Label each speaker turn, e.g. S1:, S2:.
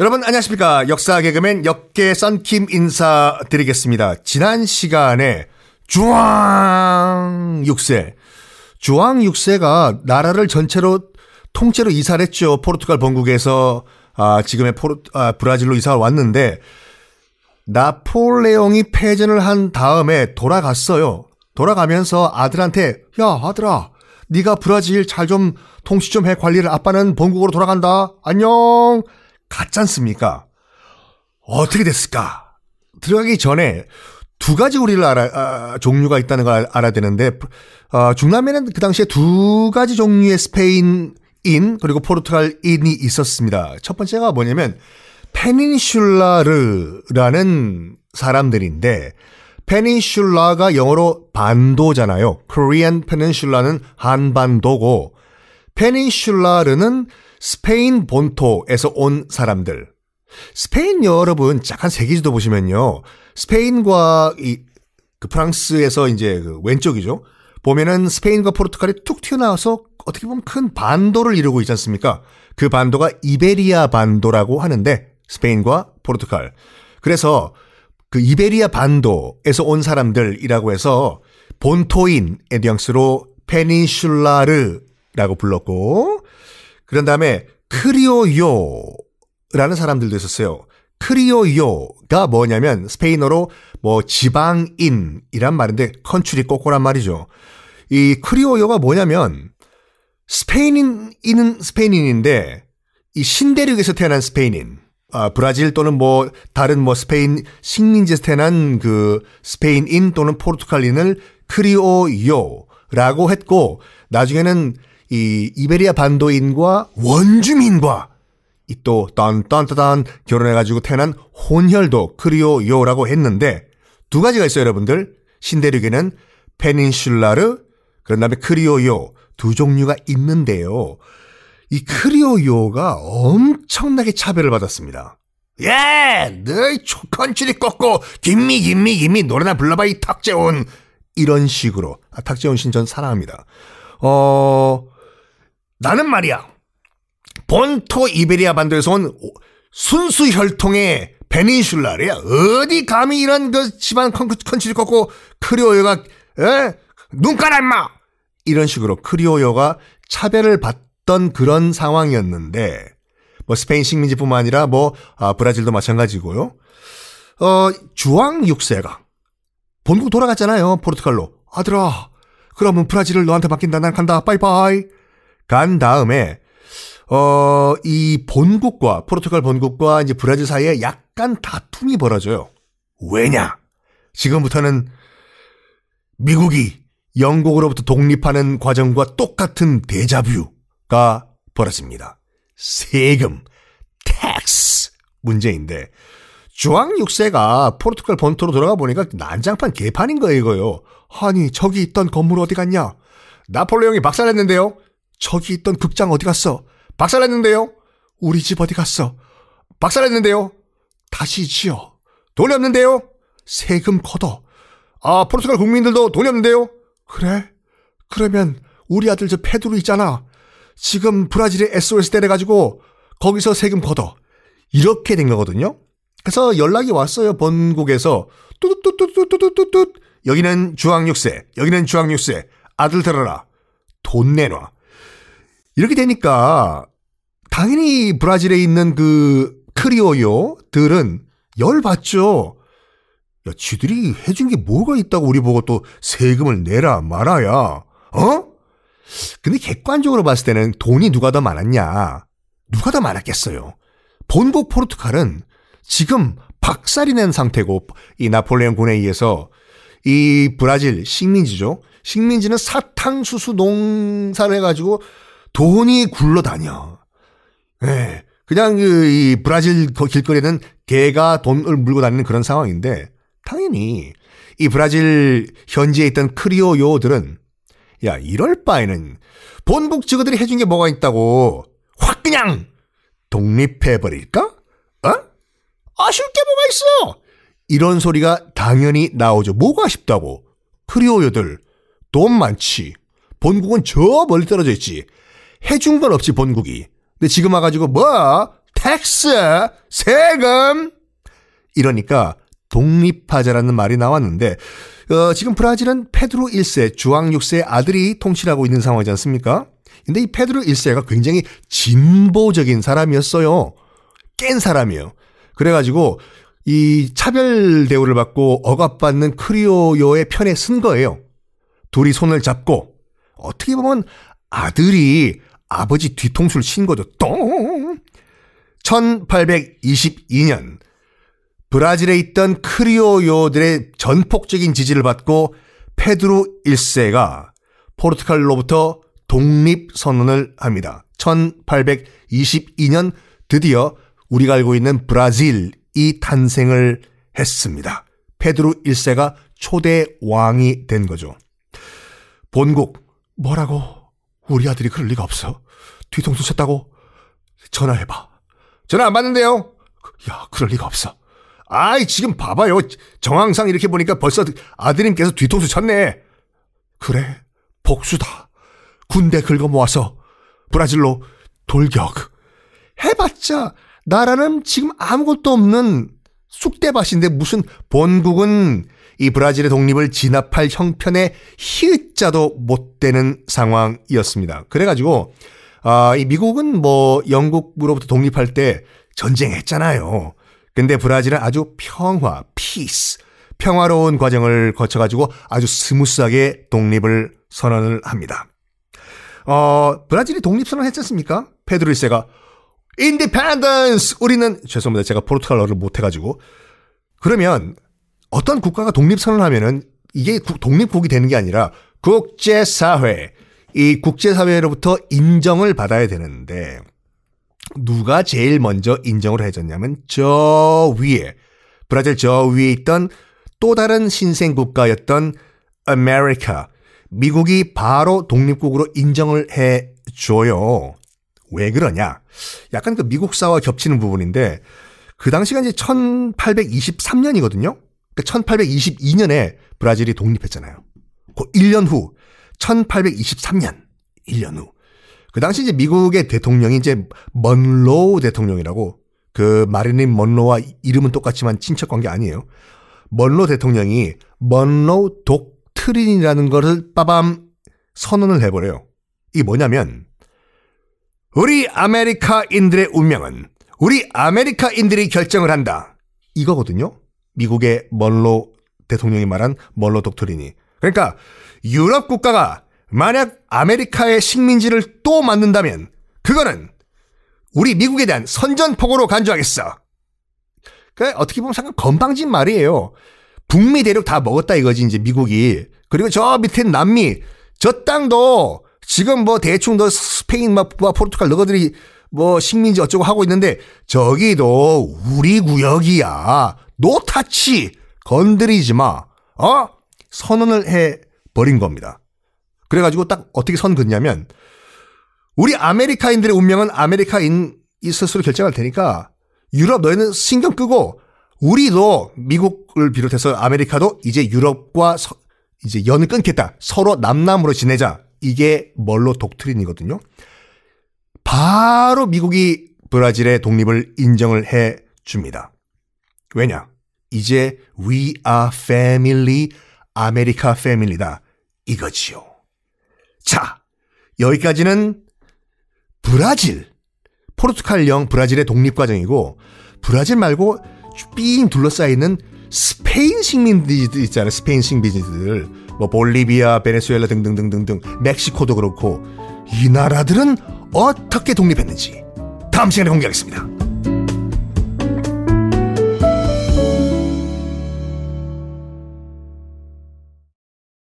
S1: 여러분 안녕하십니까 역사 개그맨 역계 썬킴 인사드리겠습니다. 지난 시간에 주황 6세 주황 6세가 나라를 전체로 통째로 이사를 했죠. 포르투갈 본국에서 아, 지금의 포르, 아, 브라질로 이사 왔는데 나폴레옹이 패전을 한 다음에 돌아갔어요. 돌아가면서 아들한테 야 아들아 네가 브라질 잘 좀 통치 좀 해. 관리를 아빠는 본국으로 돌아간다. 안녕. 갔잖습니까? 어떻게 됐을까? 들어가기 전에 두 가지 우리를 알아 아, 종류가 있다는 걸 알아야 되는데 어, 중남미는 그 당시에 두 가지 종류의 스페인인 그리고 포르투갈인이 있었습니다. 첫 번째가 뭐냐면 페닌슐라르라는 사람들인데 페닌슐라가 영어로 반도잖아요. Korean Peninsula는 한반도고 페닌슐라르는 스페인 본토에서 온 사람들. 스페인 여러분 약간 세계지도 보시면요. 스페인과 이 그 프랑스에서 이제 그 왼쪽이죠. 보면은 스페인과 포르투갈이 툭 튀어나와서 어떻게 보면 큰 반도를 이루고 있지 않습니까? 그 반도가 이베리아 반도라고 하는데 스페인과 포르투갈. 그래서 그 이베리아 반도에서 온 사람들이라고 해서 본토인 에디앙스로 peninsular라고 불렀고 그런 다음에 크리오요라는 사람들도 있었어요. 크리오요가 뭐냐면 스페인어로 뭐 지방인이란 말인데 컨츄리 꼬꼬란 말이죠. 이 크리오요가 뭐냐면 스페인인은 스페인인인데 이 신대륙에서 태어난 스페인인 아, 브라질 또는 뭐 다른 뭐 스페인 식민지에서 태어난 그 스페인인 또는 포르투갈인을 크리오요라고 했고 나중에는 이 이베리아 반도인과 원주민과 이 또 딴딴따단 결혼해가지고 태어난 혼혈도 크리오요라고 했는데 두 가지가 있어요 여러분들 신대륙에는 페닌슐라르 그런 다음에 크리오요 두 종류가 있는데요. 이 크리오요가 엄청나게 차별을 받았습니다. 예, 너희 초컨치리 꺾고 김미 김미 김미 노래나 불러봐 이 탁재훈 이런 식으로 아, 탁재훈 신전 사랑합니다. 어 나는 말이야 본토 이베리아 반도에서 온 순수 혈통의 베니슐라리야 어디 감히 이런 그 집안 컨치리 꺾고 크리오요가 에? 눈 까라 임마 이런 식으로 크리오요가 차별을 받 던 그런 상황이었는데 뭐 스페인 식민지뿐만 아니라 뭐 아, 브라질도 마찬가지고요. 어 주황 6세가 본국 돌아갔잖아요. 포르투갈로. 아들아 그러면 브라질을 너한테 맡긴다. 난 간다. 빠이빠이. 간 다음에 어 이 본국과 포르투갈 본국과 이제 브라질 사이에 약간 다툼이 벌어져요. 왜냐? 지금부터는 미국이 영국으로부터 독립하는 과정과 똑같은 데자뷰 가 벌어집니다. 세금, tax 문제인데 주앙 6세가 포르투갈 본토로 돌아가 보니까 난장판 개판인 거예요, 이거요. 아니, 저기 있던 건물 어디 갔냐? 나폴레옹이 박살냈는데요. 저기 있던 극장 어디 갔어? 박살냈는데요. 우리 집 어디 갔어? 박살냈는데요. 다시 지어. 돈이 없는데요. 세금 걷어. 아, 포르투갈 국민들도 돈이 없는데요. 그래? 그러면 우리 아들 저 페드로 있잖아. 지금 브라질에 SOS 때려가지고 거기서 세금 걷어. 이렇게 된 거거든요. 그래서 연락이 왔어요. 본국에서 뚜뚜뚜뚜뚜뚜뚜 여기는 주황 6세, 여기는 주황 6세. 아들 들어라. 돈 내놔. 이렇게 되니까 당연히 브라질에 있는 그 크리오요들은 열받죠. 야, 지들이 해준 게 뭐가 있다고 우리 보고 또 세금을 내라 말아야, 어? 근데 객관적으로 봤을 때는 돈이 누가 더 많았냐? 누가 더 많았겠어요? 본국 포르투갈은 지금 박살이 낸 상태고, 이 나폴레옹 군에 의해서 이 브라질 식민지죠. 식민지는 사탕수수 농사를 해가지고 돈이 굴러다녀. 예. 그냥 그, 이 브라질 길거리에는 개가 돈을 물고 다니는 그런 상황인데, 당연히 이 브라질 현지에 있던 크리오 요들은 야 이럴 바에는 본국 직원들이 해준 게 뭐가 있다고 확 그냥 독립해버릴까? 어? 아쉬울 게 뭐가 있어? 이런 소리가 당연히 나오죠. 뭐가 아쉽다고? 크리오요들 돈 많지. 본국은 저 멀리 떨어져 있지. 해준 건 없지 본국이. 근데 지금 와가지고 뭐 tax 세금 이러니까 독립하자라는 말이 나왔는데 어, 지금 브라질은 페드로 1세 주앙 6세의 아들이 통치하고 있는 상황이지 않습니까? 근데 이 페드로 1세가 굉장히 진보적인 사람이었어요. 깬 사람이에요. 그래가지고 이 차별 대우를 받고 억압받는 크리오요의 편에 선 거예요. 둘이 손을 잡고 어떻게 보면 아들이 아버지 뒤통수를 친 거죠. 똥! 1822년 브라질에 있던 크리오요들의 전폭적인 지지를 받고 페드로 1세가 포르투갈로부터 독립 선언을 합니다. 1822년 드디어 우리가 알고 있는 브라질이 탄생을 했습니다. 페드로 1세가 초대 왕이 된 거죠. 본국, 뭐라고? 우리 아들이 그럴 리가 없어. 뒤통수 쳤다고? 전화해봐. 전화 안 받는데요? 야, 그럴 리가 없어. 아이, 지금 봐봐요. 정황상 이렇게 보니까 벌써 아드님께서 뒤통수 쳤네. 그래, 복수다. 군대 긁어 모아서 브라질로 돌격. 해봤자 나라는 지금 아무것도 없는 쑥대밭인데 무슨 본국은 이 브라질의 독립을 진압할 형편의 히읗자도 못 되는 상황이었습니다. 그래가지고 아, 이 미국은 뭐 영국으로부터 독립할 때 전쟁했잖아요. 근데 브라질은 아주 평화, peace, 평화로운 과정을 거쳐가지고 아주 smooth하게 독립을 선언을 합니다. 어, 브라질이 독립 선언 했지 않습니까? 페드로 1세가 independence 우리는 죄송합니다. 제가 포르투갈어를 못 해가지고 그러면 어떤 국가가 독립 선언을 하면은 이게 독립국이 되는 게 아니라 국제사회 이 국제사회로부터 인정을 받아야 되는데 누가 제일 먼저 인정을 해줬냐면 저 위에 브라질 저 위에 있던 또 다른 신생 국가였던 아메리카 미국이 바로 독립국으로 인정을 해 줘요. 왜 그러냐? 약간 그 미국사와 겹치는 부분인데 그 당시가 이제 1823년이거든요. 그러니까 1822년에 브라질이 독립했잖아요. 그 1년 후 1823년 1년 후. 그 당시 이제 미국의 대통령이 이제 먼로 대통령이라고 그 마릴린 먼로와 이름은 똑같지만 친척 관계 아니에요. 먼로 대통령이 먼로 독트린이라는 것을 빠밤 선언을 해버려요. 이게 뭐냐면 우리 아메리카인들의 운명은 우리 아메리카인들이 결정을 한다. 이거거든요. 미국의 먼로 대통령이 말한 먼로 독트린이. 그러니까 유럽 국가가 만약 아메리카의 식민지를 또 만든다면 그거는 우리 미국에 대한 선전포고로 간주하겠어. 그 어떻게 보면 상당 건방진 말이에요. 북미 대륙 다 먹었다 이거지 이제 미국이. 그리고 저 밑에 남미 저 땅도 지금 뭐 대충 더 스페인 막 포르투갈 너희들이 뭐 식민지 어쩌고 하고 있는데 저기도 우리 구역이야. no touch 건드리지 마. 어? 선언을 해 버린 겁니다. 그래가지고 딱 어떻게 선 긋냐면 우리 아메리카인들의 운명은 아메리카인 이 스스로 결정할 테니까 유럽 너희는 신경 끄고 우리도 미국을 비롯해서 아메리카도 이제 유럽과 서, 이제 연을 끊겠다. 서로 남남으로 지내자. 이게 먼로 독트린이거든요. 바로 미국이 브라질의 독립을 인정을 해 줍니다. 왜냐? 이제 we are family, 아메리카 family다. 이거지요. 자, 여기까지는 브라질, 포르투갈령 브라질의 독립 과정이고 브라질 말고 삥 둘러싸이는 스페인 식민지들 있잖아요. 스페인 식민지들. 뭐 볼리비아, 베네수엘라 등등등등등 멕시코도 그렇고 이 나라들은 어떻게 독립했는지 다음 시간에 공개하겠습니다.